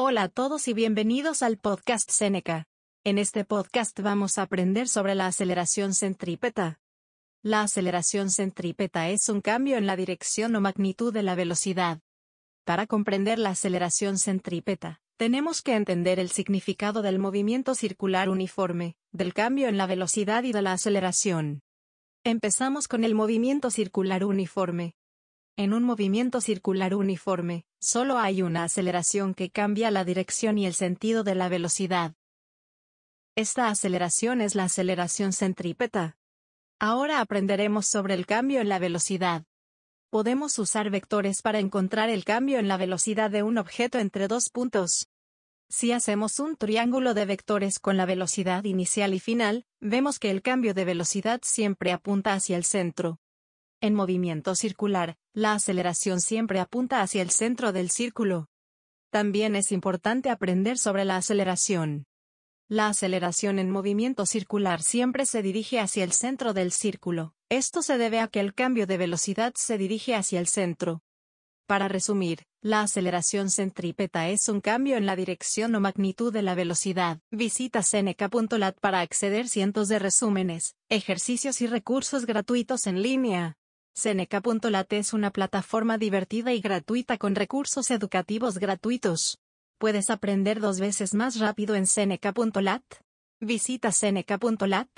Hola a todos y bienvenidos al podcast Seneca. En este podcast vamos a aprender sobre la aceleración centrípeta. La aceleración centrípeta es un cambio en la dirección o magnitud de la velocidad. Para comprender la aceleración centrípeta, tenemos que entender el significado del movimiento circular uniforme, del cambio en la velocidad y de la aceleración. Empezamos con el movimiento circular uniforme. En un movimiento circular uniforme, solo hay una aceleración que cambia la dirección y el sentido de la velocidad. Esta aceleración es la aceleración centrípeta. Ahora aprenderemos sobre el cambio en la velocidad. Podemos usar vectores para encontrar el cambio en la velocidad de un objeto entre dos puntos. Si hacemos un triángulo de vectores con la velocidad inicial y final, vemos que el cambio de velocidad siempre apunta hacia el centro. En movimiento circular, la aceleración siempre apunta hacia el centro del círculo. También es importante aprender sobre la aceleración. La aceleración en movimiento circular siempre se dirige hacia el centro del círculo. Esto se debe a que el cambio de velocidad se dirige hacia el centro. Para resumir, la aceleración centrípeta es un cambio en la dirección o magnitud de la velocidad. Visita seneca.lat para acceder cientos de resúmenes, ejercicios y recursos gratuitos en línea. Seneca.lat es una plataforma divertida y gratuita con recursos educativos gratuitos. Puedes aprender dos veces más rápido en Seneca.lat. Visita Seneca.lat.